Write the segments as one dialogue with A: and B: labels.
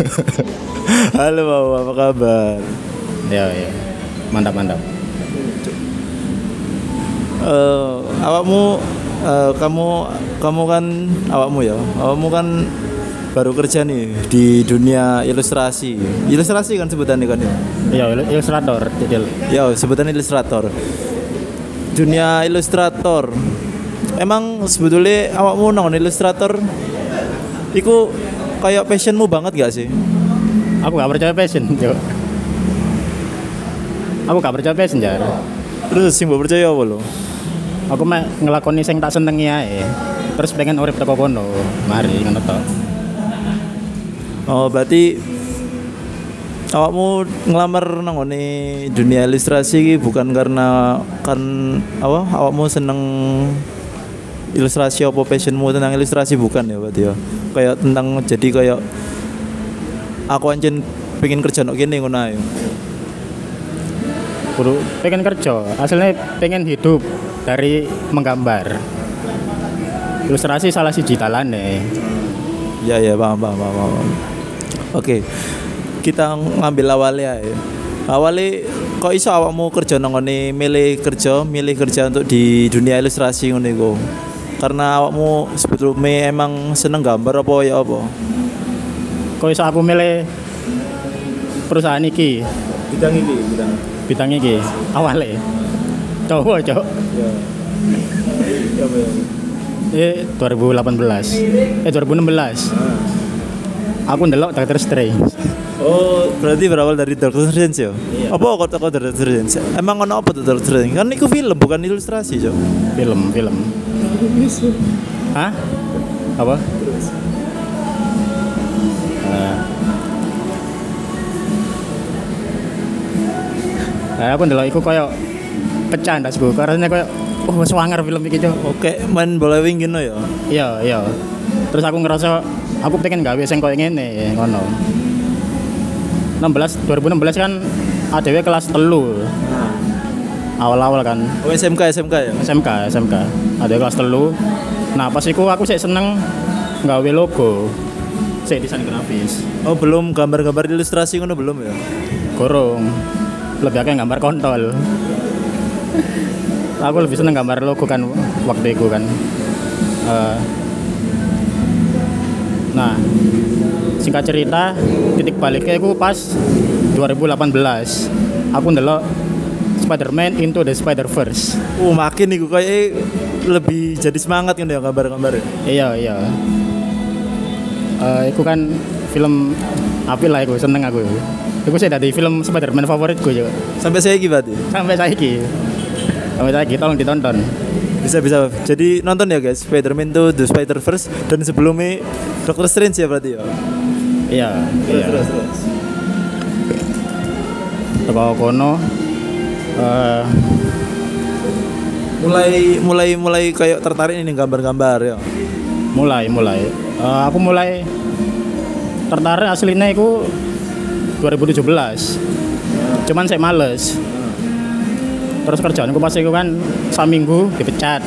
A: Halo Bapak, apa kabar?
B: Ya, ya. Mantap, mantap.
A: Eh, awakmu eh, kamu kamu kan awakmu ya. Awakmu kan baru kerja nih di dunia ilustrasi. Ilustrasi kan sebutannya kan ya.
B: Ya, il- ilustrator.
A: Ya, sebutannya ilustrator. Dunia ilustrator. Emang sebetulnya awakmu nang ilustrator iku kayak passionmu banget gak sih?
B: Aku gak percaya passion, Cuk. Aku gak percaya passion, Jar.
A: Terus sing percaya apa lo?
B: Aku mek ngelakoni sing tak senengi ae. Terus pengen urip teko kono. Mari ngono tok.
A: Oh, berarti awakmu ngelamar nang ngene dunia ilustrasi bukan karena kan apa awakmu seneng ilustrasi apa passionmu tentang ilustrasi bukan ya berarti ya kayak tentang jadi kayak aku anjen pengen kerja nok kene ngono ae
B: Kudu pengen kerja, aslinya pengen hidup dari menggambar. Ilustrasi salah siji talane.
A: ya ya paham paham paham, paham. oke kita ngambil awalnya ya awalnya kok iso awakmu kerja ngene milih kerja milih kerja untuk di dunia ilustrasi ngono karena awakmu sebetulnya emang seneng gambar apa ya apa
B: Kok iso aku milih perusahaan iki,
A: bidang ini bidang
B: bidang iki awale. Coba, Cok.
A: ya ya
B: Eh 2018. Eh 2016. Aku ndelok Doctor Strange.
A: Oh, berarti berawal dari Doctor Strange ya? Apa kok Doctor Strange? Emang ono apa tuh Doctor Strange? Kan itu film bukan ilustrasi, Cok.
B: Film, film. Hah? Apa? Eh. Nah, aku ndelok iku koyo pecah ndasku. Karena koyo oh swanger film iki, Cok.
A: Oke, main bola wing gitu ya.
B: Iya, iya. Terus aku ngerasa aku pengen gawe sing koyo ngene ngono. 16 2016 kan ADW kelas telu. Awal-awal kan
A: Oh, SMK SMK ya.
B: SMK, SMK. ADW kelas telu. Nah, pas iku aku sih seneng gawe logo. Sik desain grafis.
A: Oh, belum gambar-gambar ilustrasi ngono belum ya?
B: Gorong. Lebih akeh gambar kontol. aku lebih seneng gambar logo kan waktu itu kan. Eh, nah, singkat cerita, titik baliknya aku pas 2018. Aku ndelok Spider-Man Into the Spider-Verse.
A: Uh, makin iku kayak lebih jadi semangat kan ya gambar-gambar.
B: Iya, iya. Eh, itu kan film apil lah aku seneng aku. Itu sih dari film Spider-Man favoritku juga.
A: Sampai saya berarti.
B: Sampai saiki. Sampai saiki tolong ditonton.
A: Bisa bisa. Jadi nonton ya guys, Spider-Man tuh The Spider-Verse dan sebelumnya Doctor Strange ya berarti ya.
B: Iya, iya.
A: terus.
B: Teko kono eh
A: Mulai mulai mulai kayak tertarik ini gambar-gambar ya.
B: mulai mulai. Eh, aku mulai tertarik aslinya itu 2017 cuman saya males. Terus kerjaan pas itu kan seminggu dipecat.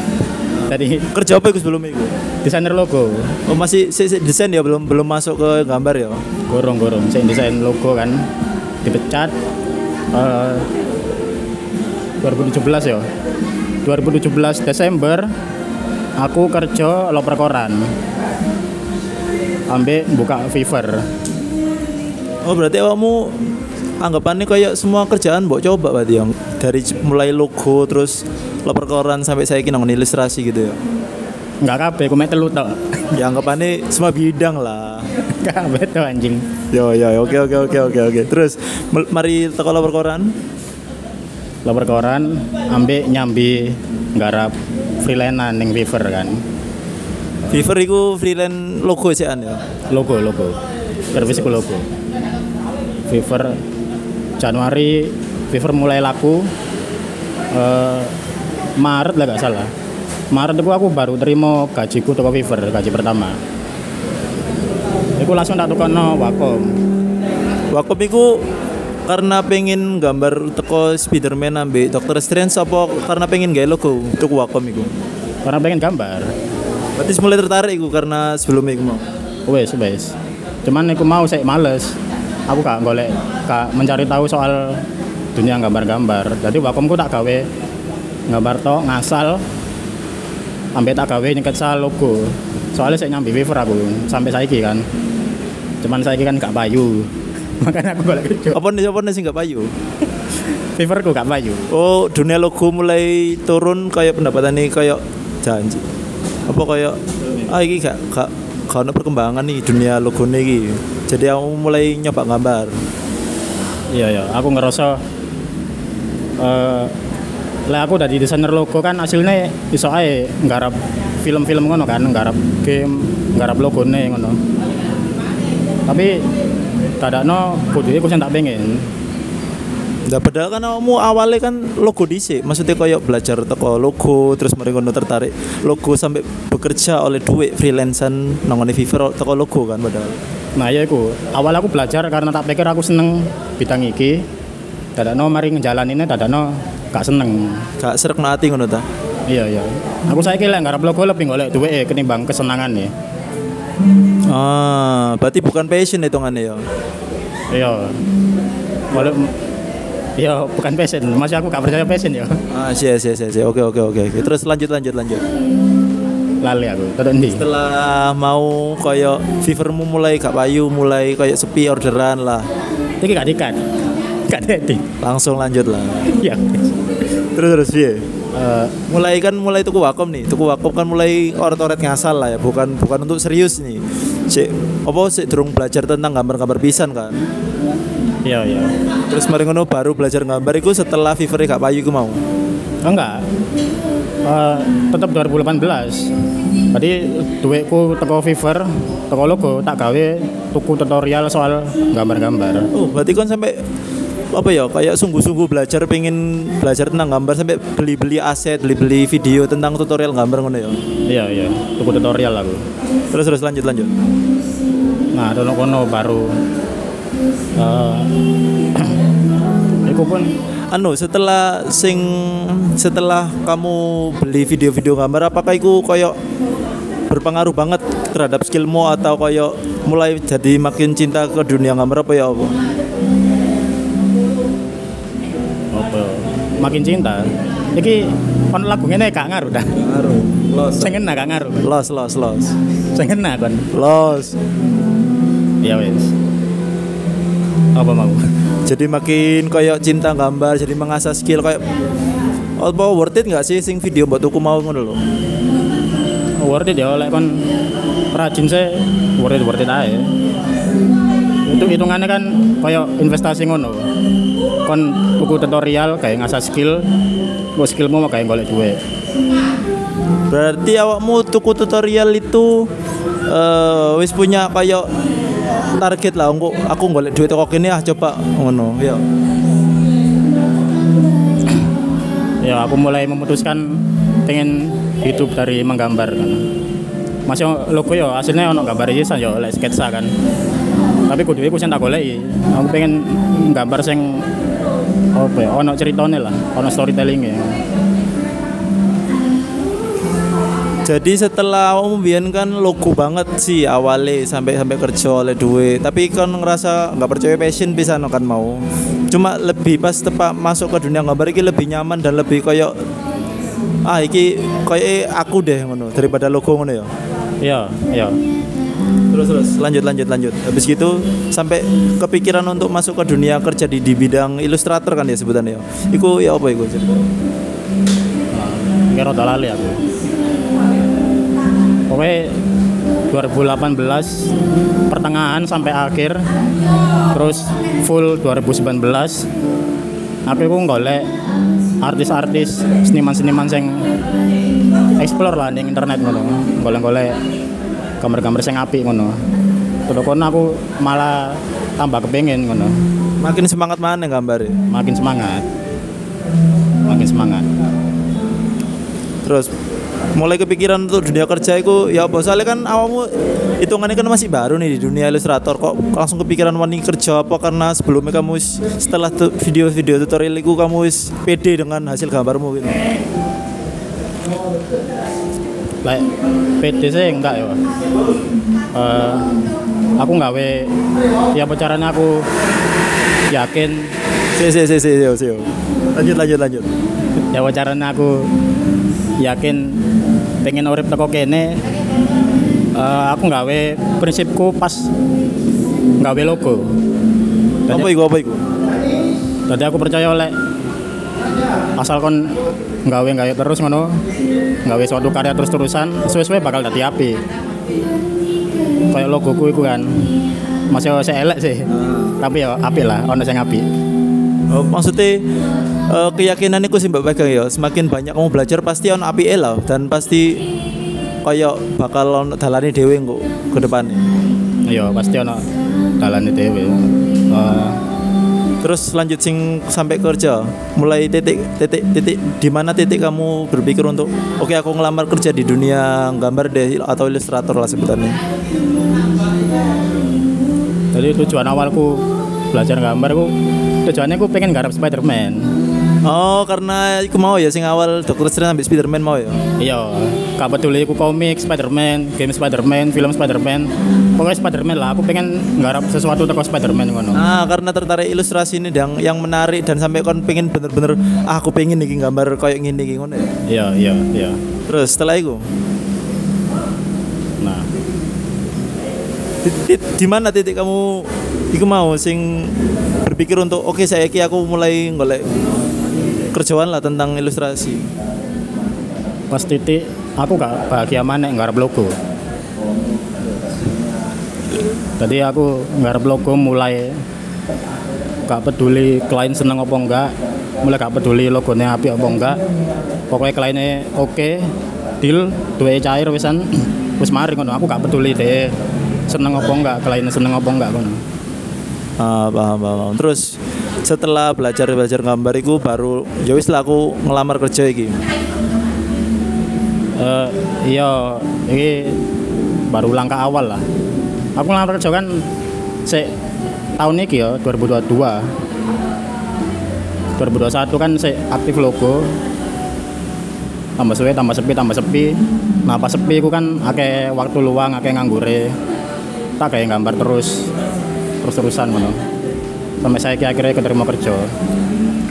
B: Jadi
A: Kerja apa itu sebelumnya itu?
B: desainer logo.
A: Oh masih si, si- desain ya belum belum masuk ke gambar ya.
B: gorong gorong saya desain logo kan. Dipecat. Eh 2017 ya 2017 Desember aku kerja loper koran ambek buka Fiverr
A: Oh berarti awakmu anggapannya kayak semua kerjaan mbok coba berarti yang dari mulai logo terus loper koran sampai saya kira ilustrasi gitu ya.
B: nggak kabeh aku mek telu tok
A: Ya anggapannya semua bidang lah.
B: kabeh tuh anjing
A: Yo yo oke oke oke oke oke. Terus mari teko loper koran.
B: Loper koran ambek nyambi nggarap freelance ning Fiverr kan?
A: Fiverr iku freelance logo sih ya.
B: logo logo. Servis ku logo. Fiverr Januari Fiverr mulai laku eh, Maret lah gak salah. Maret itu aku baru terima gajiku toko Fiverr gaji pertama. Iku langsung tak tukono Wacom.
A: Wakom iku karena pengen gambar teko Spiderman ambek Doctor Strange apa karena pengen gawe logo untuk Wakom iku.
B: karena pengen gambar.
A: Berarti mulai tertarik iku karena sebelumnya iku mau.
B: wes wes. Cuman aku mau saya males. Aku gak golek gak mencari tahu soal dunia gambar-gambar. Jadi wakomku tak gawe gambar tok ngasal sampai tak gawe nyeket sal logo. Soalnya saya nyambi wafer aku sampai saiki kan. Cuman saiki kan gak payu makanya aku golek kerja
A: Apa nih apa nih sih nggak payu?
B: waferku gak payu
A: Oh, dunia logo mulai turun kayak pendapatan nih kayak janji. Apa kayak ah ini gak gak ada perkembangan nih dunia logo nih iki. Jadi aku mulai nyoba gambar.
B: Iya ya, aku ngerasa eh lah aku dari desainer logo kan hasilnya iso ae nggarap film-film ngono kan, nggarap game, nggarap logone ngono. Tapi dadakno kudu iku sing tak pengen.
A: Nah, padahal kan kamu awalnya kan logo dhisik. Maksudnya kayak belajar teko logo terus mari ngono tertarik logo sampai bekerja oleh duit freelancean nangone Fiverr teko logo kan padahal.
B: Nah, ya iku. Awal aku belajar karena tak pikir aku seneng bidang iki. Dadakno mari ngejalaninnya dadakno gak seneng.
A: Gak serak ati ngono ta.
B: Iya, iya. Aku saiki lek nggarap logo lebih golek duit ketimbang kesenangan ya.
A: Ah, berarti bukan passion hitungannya ya.
B: Iya. Walau Iya, bukan passion. Masih aku gak percaya passion ya.
A: Ah, sih sih sih. Oke oke oke oke. Terus lanjut lanjut lanjut.
B: Lali aku. Tetok ndi?
A: Setelah mau koyo Fiverrmu mulai gak payu, mulai kayak sepi orderan lah.
B: Iki gak dikat. Gak dedi.
A: Langsung lanjut lah.
B: Iya.
A: Terus terus piye?
B: Eh,
A: Mulai kan mulai tuku wakom nih. Tuku wakom kan mulai oret-oret ngasal lah ya, bukan bukan untuk serius nih. Cek apa sih durung belajar tentang gambar-gambar pisan kan.
B: iya iya.
A: Terus mari ngono baru belajar gambar itu setelah Fiverr gak payu iku mau.
B: Enggak. Eh, tetap 2018. Tadi duitku teko Fiverr, teko logo tak gawe tuku tutorial soal gambar-gambar.
A: Oh, berarti kan sampai apa ya kayak sungguh-sungguh belajar pengen belajar tentang gambar sampai beli-beli aset, beli-beli video tentang tutorial gambar ngono ya.
B: Iya iya, tuku tutorial aku.
A: Terus terus lanjut lanjut.
B: Nah, dono kono baru eh iku pun
A: Anu, setelah sing setelah kamu beli video-video gambar apakah itu koyo berpengaruh banget terhadap skillmu atau koyo mulai jadi makin cinta ke dunia gambar apa ya apa
B: makin cinta. Iki kon lagu ngene gak ngaruh dah.
A: Ngaruh. Los.
B: Sing ngena gak ngaruh.
A: Los los los.
B: Sing ngena kon.
A: Los.
B: Ya wis. Apa mau?
A: Jadi makin koyo cinta gambar, jadi mengasah skill kayak apa worth it nggak sih sing video buat tuku mau ngono lho.
B: worth it ya oleh kon rajin sih worth it worth it aja itu hitungannya kan kayak investasi ngono kon tuku tutorial kayak ngasah skill lu skillmu mau kayak golek duit.
A: Berarti awakmu tuku tutorial itu eh wis punya kayak target lah aku aku golek duit kok ini ah coba ngono ya.
B: ya aku mulai memutuskan pengen hidup dari menggambar kan. Masih logo ya aslinya ono gambar isa ya oleh sketsa kan. Tapi kudu iku sing tak goleki. Aku pengen gambar sing apa ya ono ceritane lah ono storytelling ya
A: Jadi setelah awakmu mbiyen kan logo banget sih awalnya sampai sampai kerja oleh duit. Tapi kan ngerasa nggak percaya passion bisa kan mau. Cuma lebih pas tepat masuk ke dunia gambar iki lebih nyaman dan lebih koyo ah iki koyo aku deh ngono daripada logo ngono ya.
B: iya iya
A: Terus terus lanjut lanjut lanjut. Habis gitu sampai kepikiran untuk masuk ke dunia kerja di, di bidang ilustrator kan ya sebutannya ya. Iku ya apa iku?
B: Nggak rada lali aku. Pokoknya 2018 pertengahan sampai akhir terus full 2019 aku itu golek artis-artis seniman-seniman sing explore lah di internet ngono golek-golek gambar-gambar sing apik ngono. Terus kono aku malah tambah kepengen ngono.
A: Makin semangat mana gambar
B: makin semangat. Makin semangat.
A: Terus mulai kepikiran untuk dunia kerja itu ya apa? Soalnya kan awakmu hitungannya kan masih baru nih di dunia ilustrator. Kok langsung kepikiran wani kerja apa? Karena sebelumnya kamu setelah video-video tutorial itu kamu pede dengan hasil gambarmu gitu.
B: Like PT sih enggak ya. Eh aku nggawe ya apa caranya aku yakin
A: Si si si si si. si. Lanjut lanjut lanjut.
B: ya apa caranya aku yakin pengen urip teko kene eh, aku nggawe prinsipku pas nggawe logo
A: Apa
B: Jadi,
A: iku apa iku?
B: jadi aku percaya oleh asal kon nggawe nggawe terus ngono nggawe suatu karya terus terusan sesuai bakal dadi api. Kayak logoku itu kan. Masih saya elek sih. Tapi ya api lah ono sing api.
A: Oh, maksudnya eh, keyakinan itu sih mbak pegang ya. Semakin banyak kamu belajar pasti on api lah. Dan pasti kayak bakal on dalane dewe kok ke depannya.
B: Iya pasti ono dalan dhewe. Eh,
A: terus lanjut sing sampai kerja. Mulai titik titik titik di mana titik kamu berpikir untuk oke aku ngelamar kerja di dunia gambar deh atau ilustrator lah sebutannya?
B: Jadi tujuan awalku belajar gambar tujuannya ku pengen garap Spiderman
A: oh karena aku mau ya sing awal Dokter Strange sampai Spiderman mau ya?
B: Iya gak peduli aku komik Spiderman game Spiderman film Spiderman. Pokoknya Spiderman lah aku pengen garap sesuatu tentang Spiderman ngono.
A: Ah, karena tertarik ilustrasi ini yang yang menarik dan sampai kon pengen bener-bener ah, aku pengen nih gambar kayak gini gini ngono ya.
B: iya iya iya.
A: Terus setelah itu
B: nah.
A: Di, di- di mana titik kamu iku mau sing berpikir untuk oke saya ki aku mulai golek kerjaan lah tentang ilustrasi.
B: pas titik aku gak bahagia mana nggarap logo jadi aku nggarap logo mulai gak peduli klien seneng apa enggak mulai gak peduli logonya api apa enggak pokoknya kliennya oke deal duwe cair wisan wis mari ngono aku gak peduli deh seneng apa enggak kliennya seneng apa enggak ngono
A: Ah, paham, paham. Terus setelah belajar belajar gambar itu baru ya wis aku ngelamar kerja iki.
B: Eh, iya ini baru langkah awal lah. Aku ngelamar kerja kan se tahun ini ya 2022 2021 kan se aktif logo. Tambah suwe tambah sepi tambah sepi. Nah pas sepi aku kan akeh waktu luang akeh nganggure. Tak kayak gambar terus terus terusan ngono sampai saya akhirnya keterima kerja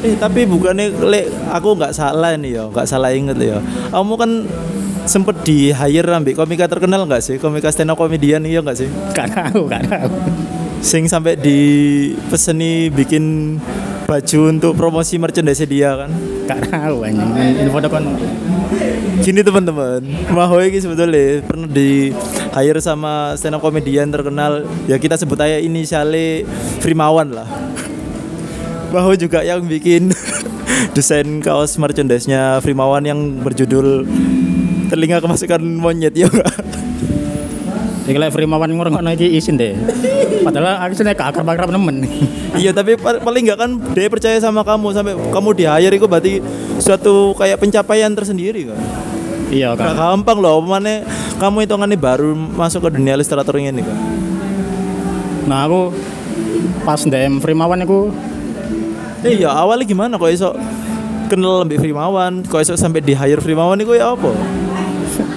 A: Eh tapi bukannya lek aku nggak salah nih ya, nggak salah inget ya. Kamu kan sempet di hire ambil komika terkenal nggak sih? Komika stand up comedian iya nggak sih?
B: gak tahu gak tahu
A: Sing sampai di peseni bikin baju untuk promosi merchandise dia kan.
B: gak tahu anjing info dokon
A: Gini teman-teman, Mahoy ini sebetulnya pernah di hire sama stand up comedian terkenal. Ya kita sebut aja inisialnya Frimawan lah. Mahoy juga yang bikin desain kaos merchandise-nya Frimawan yang berjudul telinga kemasukan monyet ya enggak?
B: Iki lek Frimawan ngurungokno iki isin deh. Padahal aku sih gak akrab-akrab nemen.
A: Iya tapi pa- paling enggak kan dia percaya sama kamu sampai kamu di hire itu berarti suatu kayak pencapaian tersendiri kan.
B: Iya
A: Gak
B: kan.
A: gampang loh, mana kamu hitungannya baru masuk ke dunia ilustrator ini kan.
B: Nah aku pas DM Frimawan
A: Eh, Iya, awalnya gimana kok iso kenal lebih Frimawan, kok iso sampai di hire Frimawan itu ya apa?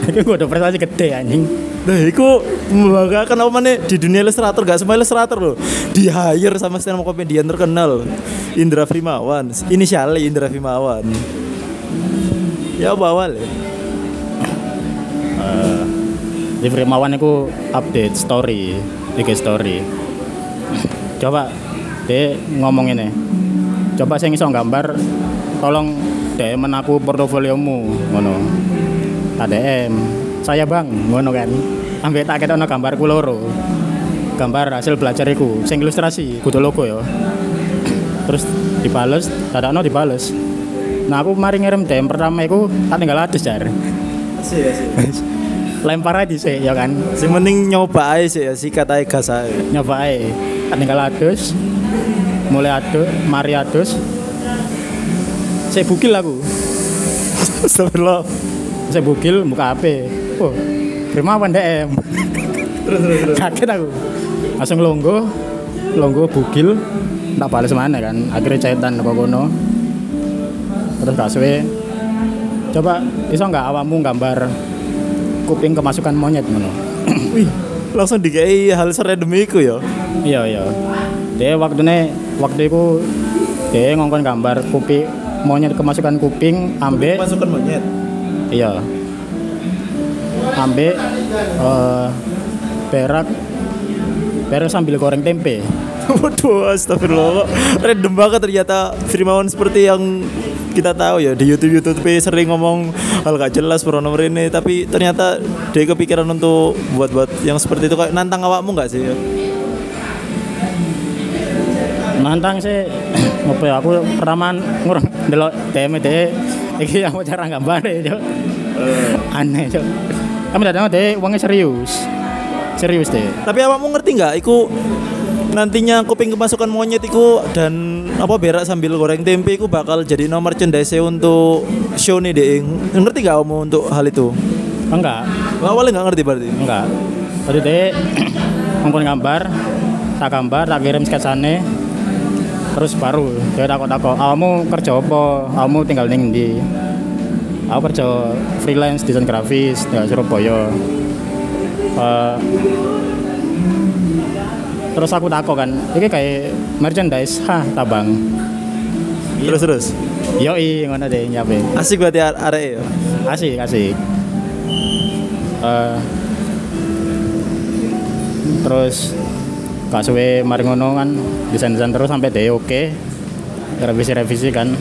B: iki gua udah prestasi gede anjing.
A: Nah, itu membanggakan apa mana di dunia ilustrator gak semua ilustrator loh di hire sama stand up comedian terkenal Indra Frimawan, inisialnya Indra Frimawan. Ya apa awal
B: Di Frimawan iku update story, IG story. Coba dia ngomong ini. Coba saya iso gambar tolong DM aku portofoliomu ngono. Tak DM. Saya Bang, ngono kan. Ambek tak ketokno gambarku loro. Gambar hasil belajar iku, sing ilustrasi, kudu logo ya. Terus dibales, dadakno dibales. Nah aku mari ngirim DM pertama iku tak tinggal adus jar. Lempar aja sih ya kan.
A: Sing mending nyoba aja sih ya, sikat aja gas aja.
B: nyoba ae. Kan tinggal adus mulai adus mari adus. Saya bukil aku.
A: Astagfirullah.
B: saya bukil buka HP oh Primawan DM
A: Terus terus terus.
B: kaget aku. Langsung longgo longgo bukil tak balas mana kan akhirnya chatan kok kono. Terus gak suwe coba iso nggak awamu gambar kuping kemasukan monyet ngono.
A: Wih, langsung dikai hal serandom iku ya?
B: Iya iya. Dia waktu waktu itu dia ngongkon gambar kuping monyet kemasukan kuping ambek
A: masukkan monyet?
B: Iya. Ambek eh perak perak sambil goreng tempe.
A: Waduh, astagfirullah. Random banget ternyata Firmawan seperti yang kita tahu ya di YouTube YouTube sering ngomong hal gak jelas pro nomor ini tapi ternyata dia kepikiran untuk buat-buat yang seperti itu. Kayak nantang awakmu nggak sih?
B: Nantang sih. Apa ya aku pertama ngurang delok DM deh iki aku cara gambar ya aneh cok kami datang deh uangnya serius. Serius deh
A: Tapi awakmu ngerti nggak? Iku nantinya kuping kemasukan monyet iku dan apa berak sambil goreng tempe iku bakal jadi nomor merchandise untuk show nih deh. Ngerti nggak kamu untuk hal itu?
B: enggak
A: Awalnya nggak ngerti berarti.
B: enggak tadi deh ngumpul gambar tak gambar tak kirim sketsane terus baru dia takut takut kamu kerja apa kamu tinggal ning di aku kerja freelance desain grafis di Surabaya Eh, terus aku takut kan ini kayak merchandise hah tabang.
A: Terus terus.
B: yoi ngono deh nyape
A: Asik berarti are arek ya.
B: asik asik. Eh, terus gak suwe mari ngono kan desain-desain terus sampai deh oke. Revisi-revisi kan.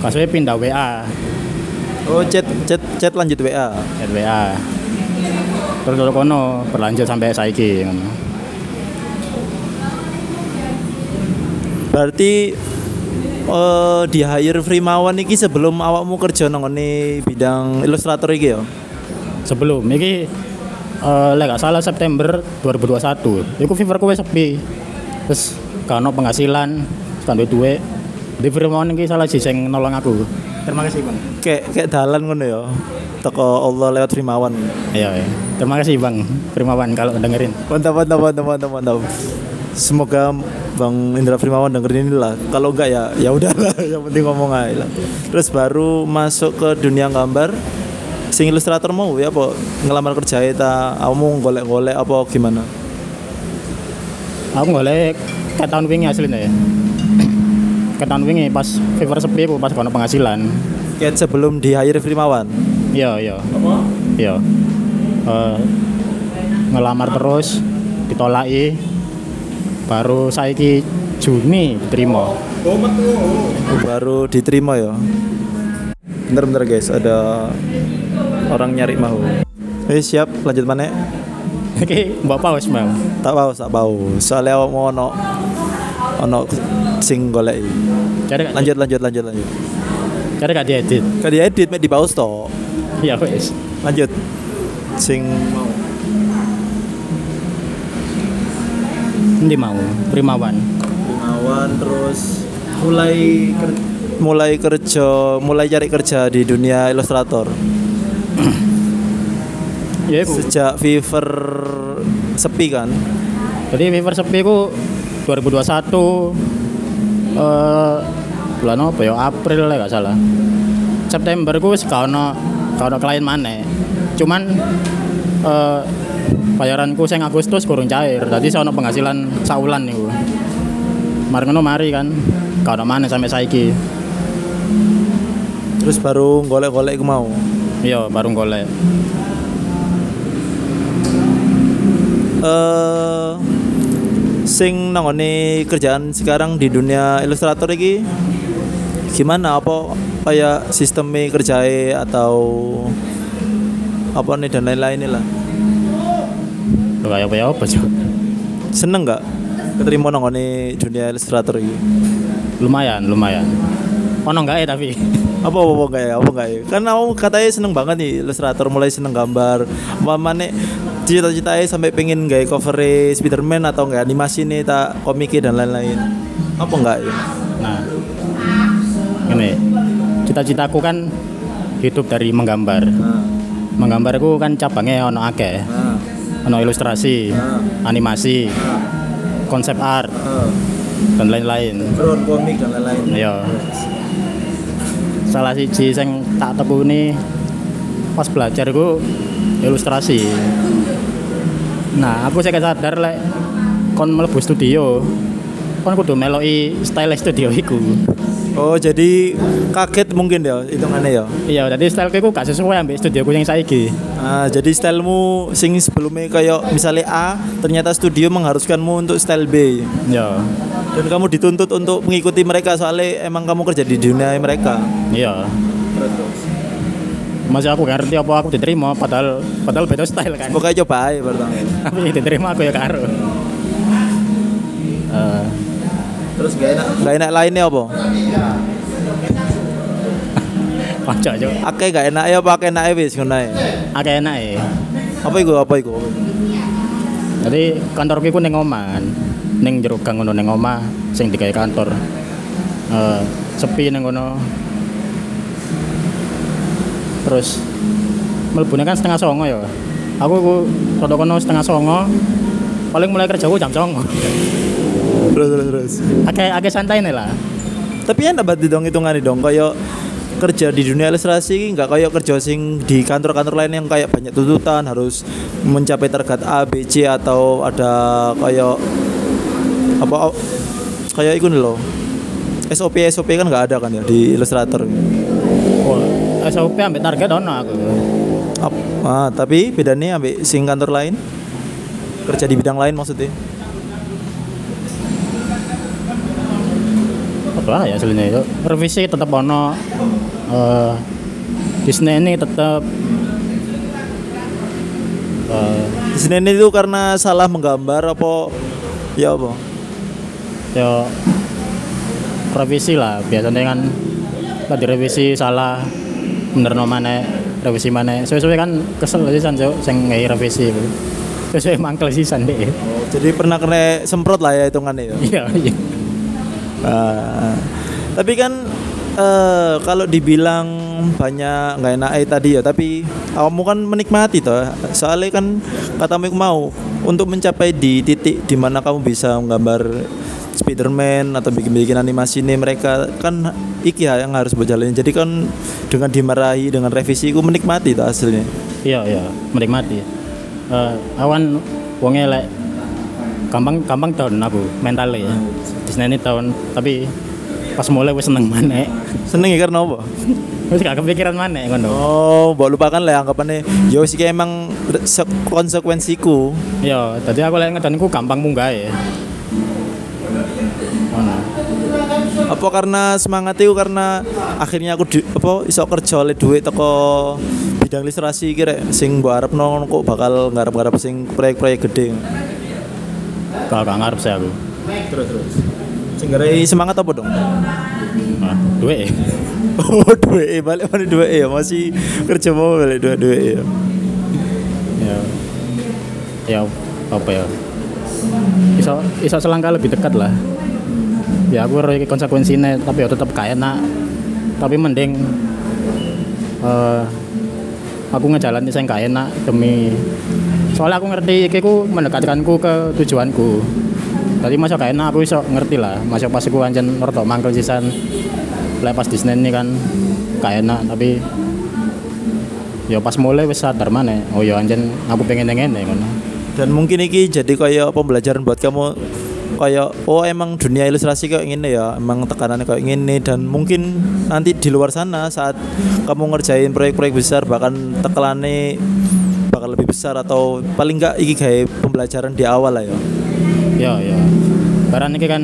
B: Gak suwe pindah WA
A: Oh chat chat chat lanjut WA.
B: chat WA terus dari kono berlanjut sampai saiki ngono
A: Berarti eh di hire Frimawan iki sebelum awakmu kerja nang bidang ilustrator iki ya.
B: sebelum ini eh lek gak salah September 2021 iku feverku wis sepi terus ono penghasilan kan duwe duit di Firmawan iki salah sih sing nolong aku terima kasih bang
A: Kayak kayak dalan ngono ya. Teko Allah lewat Frimawan.
B: iya iya terima kasih bang Firmawan kalau dengerin
A: Mantap mantap mantap mantap mantap. Semoga Bang Indra Frimawan dengerin ini lah. Kalau enggak ya ya udahlah, yang penting ngomong aja lah. Terus baru masuk ke dunia gambar. Sing ilustrator mau ya apa ngelamar kerja ta kamu golek-golek apa gimana?
B: aku golek ke tahun wingi aslinya ya ke tahun wingi pas fever sepi aku pas kono penghasilan
A: Kayak sebelum di hire Frimawan.
B: iya iya iya Eh, ngelamar terus ditolaki baru saiki Juni diterima.
A: Baru diterima ya. Bentar bentar guys. Ada orang nyari mau. Eh siap. Lanjut mana?
B: Oke, mbak paus mau.
A: tak paus tak paus. Soalnya mau ono ono sing golek. Lanjut lanjut lanjut lanjut.
B: Cari gak diedit.
A: di edit mek di paus to
B: Ya wes.
A: lanjut. Sing mau
B: Ini mau Primawan.
A: Primawan terus mulai ker- mulai kerja mulai cari kerja di dunia ilustrator
B: Ya iku.
A: sejak Fever sepi kan
B: Jadi Fever sepi ku 2021 eh bulan apa ya? April lah gak salah. September ku wis gak ono gak ono klien maneh. Cuman eh bayaranku sing Agustus kurang cair. Dadi saya penghasilan saulan niku. Mari ngono mari kan. Ono maneh sampai saiki.
A: terus baru golek-golek iku mau
B: Iya, baru golek.
A: eh sing nangone kerjaan sekarang di dunia ilustrator iki gimana apa kayak sistemnya kerjae atau apa nih dan lain-lain lah
B: Lho kayak apa ya apa sih?
A: seneng nggak keterima nangone dunia ilustrator iki
B: Lumayan, lumayan. Ono enggak ya tapi?
A: apa apa apa kayak apa kayak kan kamu katanya seneng banget nih ilustrator mulai seneng gambar mana cita-citanya sampai pengen gaya cover Spiderman atau enggak animasi nih tak komiknya dan lain-lain apa enggak ya
B: Nah, ini cita-citaku kan hidup dari menggambar.
A: nah,
B: Menggambarku kan cabangnya ono akeh.
A: nah,
B: Ono ilustrasi, animasi, konsep art
A: nah.
B: dan lain-lain.
A: drone komik dan lain-lain
B: Ya. Salah siji sing tak tekuni pas belajar ku ilustrasi. Nah, aku saya sadar lek kon mlebu studio. Kon kudu meloki style studio iku.
A: Oh, jadi kaget mungkin ya hitungannya ya.
B: Iya, jadi styleku iku gak sesuai ambek studioku yang saiki.
A: Ah, jadi stylemu sing sebelumnya kayak misalnya A, ternyata studio mengharuskanmu untuk style B.
B: Iya.
A: Dan kamu dituntut untuk mengikuti mereka soalnya emang kamu kerja di dunia mereka.
B: Iya. Masih aku gak ngerti apa aku diterima padahal padahal beda style kan.
A: Pokoknya coba aja pertama.
B: Tapi diterima aku ya karo. Eh,
A: Terus gak enak, gak enak lainnya apa?
B: Ojo ojo.
A: Akeh gak enak ya apa akeh enak wis ngono ae.
B: Akeh enak ya.
A: Apa iku? Apa iku?
B: Jadi kantorku iku ning omah kan. Ning jero gang ngono ning omah sing digawe kantor. Eh, sepi ning ngono. Terus mlebune kan setengah songo ya. Aku ku rada kono setengah songo. Paling mulai kerja ku jam songo.
A: Terus terus terus.
B: Akeh akeh santai nih lah.
A: Tapi enak banget dong hitungannya dong kayak kerja di dunia ilustrasi nggak kayak kerja sing di kantor-kantor lain yang kayak banyak tuntutan harus mencapai target A, B, C atau ada kayak apa oh, kayak itu nih loh SOP SOP kan nggak ada kan ya di ilustrator
B: Oh, SOP ambek target ono aku.
A: Ah, tapi bedanya ambil sing kantor lain kerja di bidang lain maksudnya
B: apa ya aslinya itu. Revisi tetap ono eh Disney ini tetap eh
A: di sini itu karena salah menggambar apa? Ya apa?
B: ya revisi lah. Biasanya kan tadi revisi salah bener no mana revisi mana. Sesuai kan kesel sih san Cuk, sing ngai revisi. Itu sesuai mangkel sih san deh
A: jadi pernah kena semprot lah ya hitungannya ya?
B: Iya iya
A: Ah, tapi kan eh, kalau dibilang banyak nggak enak eh, tadi ya, tapi kamu kan menikmati toh. Soalnya kan katamu mau untuk mencapai di titik di mana kamu bisa menggambar Spiderman atau bikin-bikin animasi ini mereka kan iki ya yang harus berjalan. Jadi kan dengan dimarahi dengan revisi aku menikmati tuh hasilnya.
B: iya iya menikmati Eh, awan wonge lek gampang gampang down aku mentalnya ya Disney ini down tapi pas mulai wis seneng mana?
A: Seneng ya karena apa?
B: wis gak kepikiran mana ngono
A: Oh, mbok lupakan lah anggapannya. Yo sih kayak emang se- konsekuensiku.
B: iya tadi aku lek ngedon ku gampang munggah ya. Ngono
A: apa karena semangat itu? Karena akhirnya aku di, apa iso kerja oleh duit teko bidang ilustrasi kira sing mbok arep kok bakal ngarep-ngarep sing proyek-proyek gede.
B: Kalau gak ngarep sih aku.
A: Terus terus sing semangat apa dong?
B: Nah, duit.
A: Oh duit. Balik mana duit ya? Masih kerja mau balik duit duit ya?
B: Ya. Ya apa ya? Iso iso selangkah lebih dekat lah. Ya aku roy konsekuensinya tapi ya tetap gak enak. Tapi mending eh aku ngejalan saya gak enak demi soalnya aku ngerti iki ku mendekatkanku ke tujuanku tadi masa gak enak aku iso ngerti lah. Masa pas aku anjen rotok mangkel sisan. Lek pas Disney ini kan gak enak tapi ya pas mulai wis sadar mana oh ya anjen aku pengen yang ngene ngono.
A: Dan mungkin iki jadi kayak pembelajaran buat kamu kayak oh emang dunia ilustrasi kayak gini ya emang tekanannya kayak gini dan mungkin nanti di luar sana saat kamu ngerjain proyek-proyek besar bahkan tekelannya bakal lebih besar atau paling enggak iki kayak pembelajaran di awal lah ya
B: ya ya barang ini kan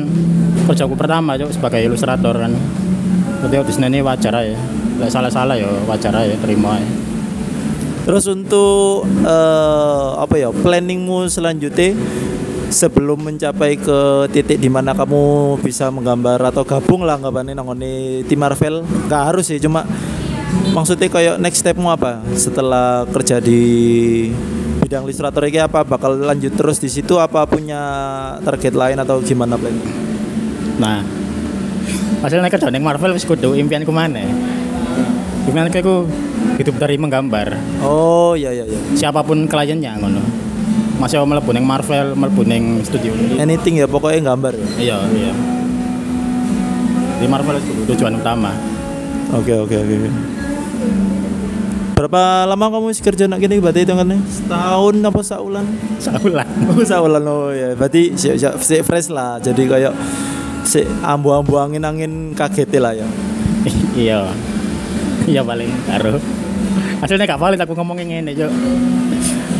B: kerjaku pertama cok sebagai ilustrator kan. Jadi Disney ini wajar ya Lek salah-salah ya wajar ya terima ya
A: terus untuk eh, apa ya planningmu selanjutnya? Sebelum mencapai ke titik di mana kamu bisa menggambar atau gabung lah anggapannya nangoni tim Marvel. Nggak harus sih cuma maksudnya kayak next stepmu apa setelah kerja di bidang ilustrator ini apa? Bakal lanjut terus di situ apa punya target lain atau gimana plan
B: nah hasilnya kerja ning Marvel wis kudu impianku mana? Impianku aku hidup dari menggambar.
A: Oh ya ya ya
B: siapa pun kliennya ngono. Masih mau melebu Marvel melebu ning studio.
A: Anything ya pokoknya gambar ya?
B: Iya iya. Di Marvel itu tujuan utama.
A: Oke oke oke. Berapa lama kamu wis kerja nak gini berarti hitungannya setahun apa saulan
B: Saulan.
A: oh saulan oh ya berarti si, si, si fresh lah jadi kayak si ambu-ambu angin angin kaget lah ya
B: iya. Iya paling karo. Aslinya gak valid aku ngomongin ngene, Cuk.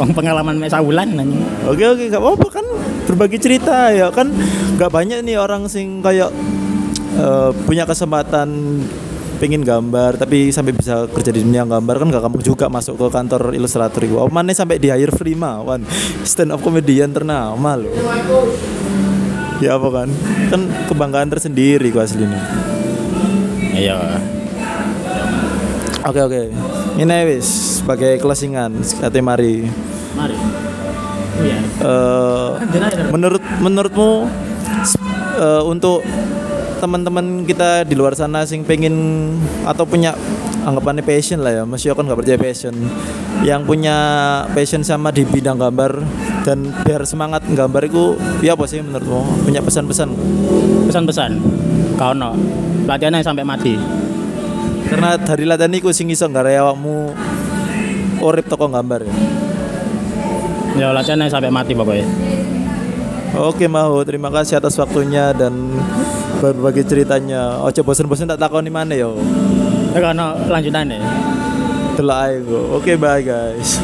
B: Wong pengalaman mek saulan nanya.
A: Oke oke gak apa-apa kan berbagi cerita ya kan nggak banyak nih orang sing kayak eh, punya kesempatan pengen gambar tapi sampai bisa kerja di dunia gambar kan gak gampang juga masuk ke kantor ilustrator. Oh, mana sampai di hire free mah, wan stand up comedian ternama loh. Ya apa kan? Kan kebanggaan tersendiri gua aslinya.
B: Iya.
A: Oke oke. Ini wis sebagai closingan kate mari.
B: Mari. Iya.
A: Eh, menurut menurutmu eh, untuk teman-teman kita di luar sana sing pengen atau punya anggapannya passion lah ya masih kan nggak percaya passion yang punya passion sama di bidang gambar dan biar semangat gambar itu ya apa sih menurutmu punya pesan-pesan?
B: Pesan-pesan. Kau no. Latihannya sampai mati.
A: karena dari latihan itu sing iso nggak awakmu urip toko gambar ya
B: Ya latihannya sampai mati pokoknya.
A: Oke Mahu, terima kasih atas waktunya dan berbagi ceritanya. Ojo bosen-bosen tak takoni mana yo.
B: Ya kan lanjutannya.
A: Delok ae go. Oke, bye guys.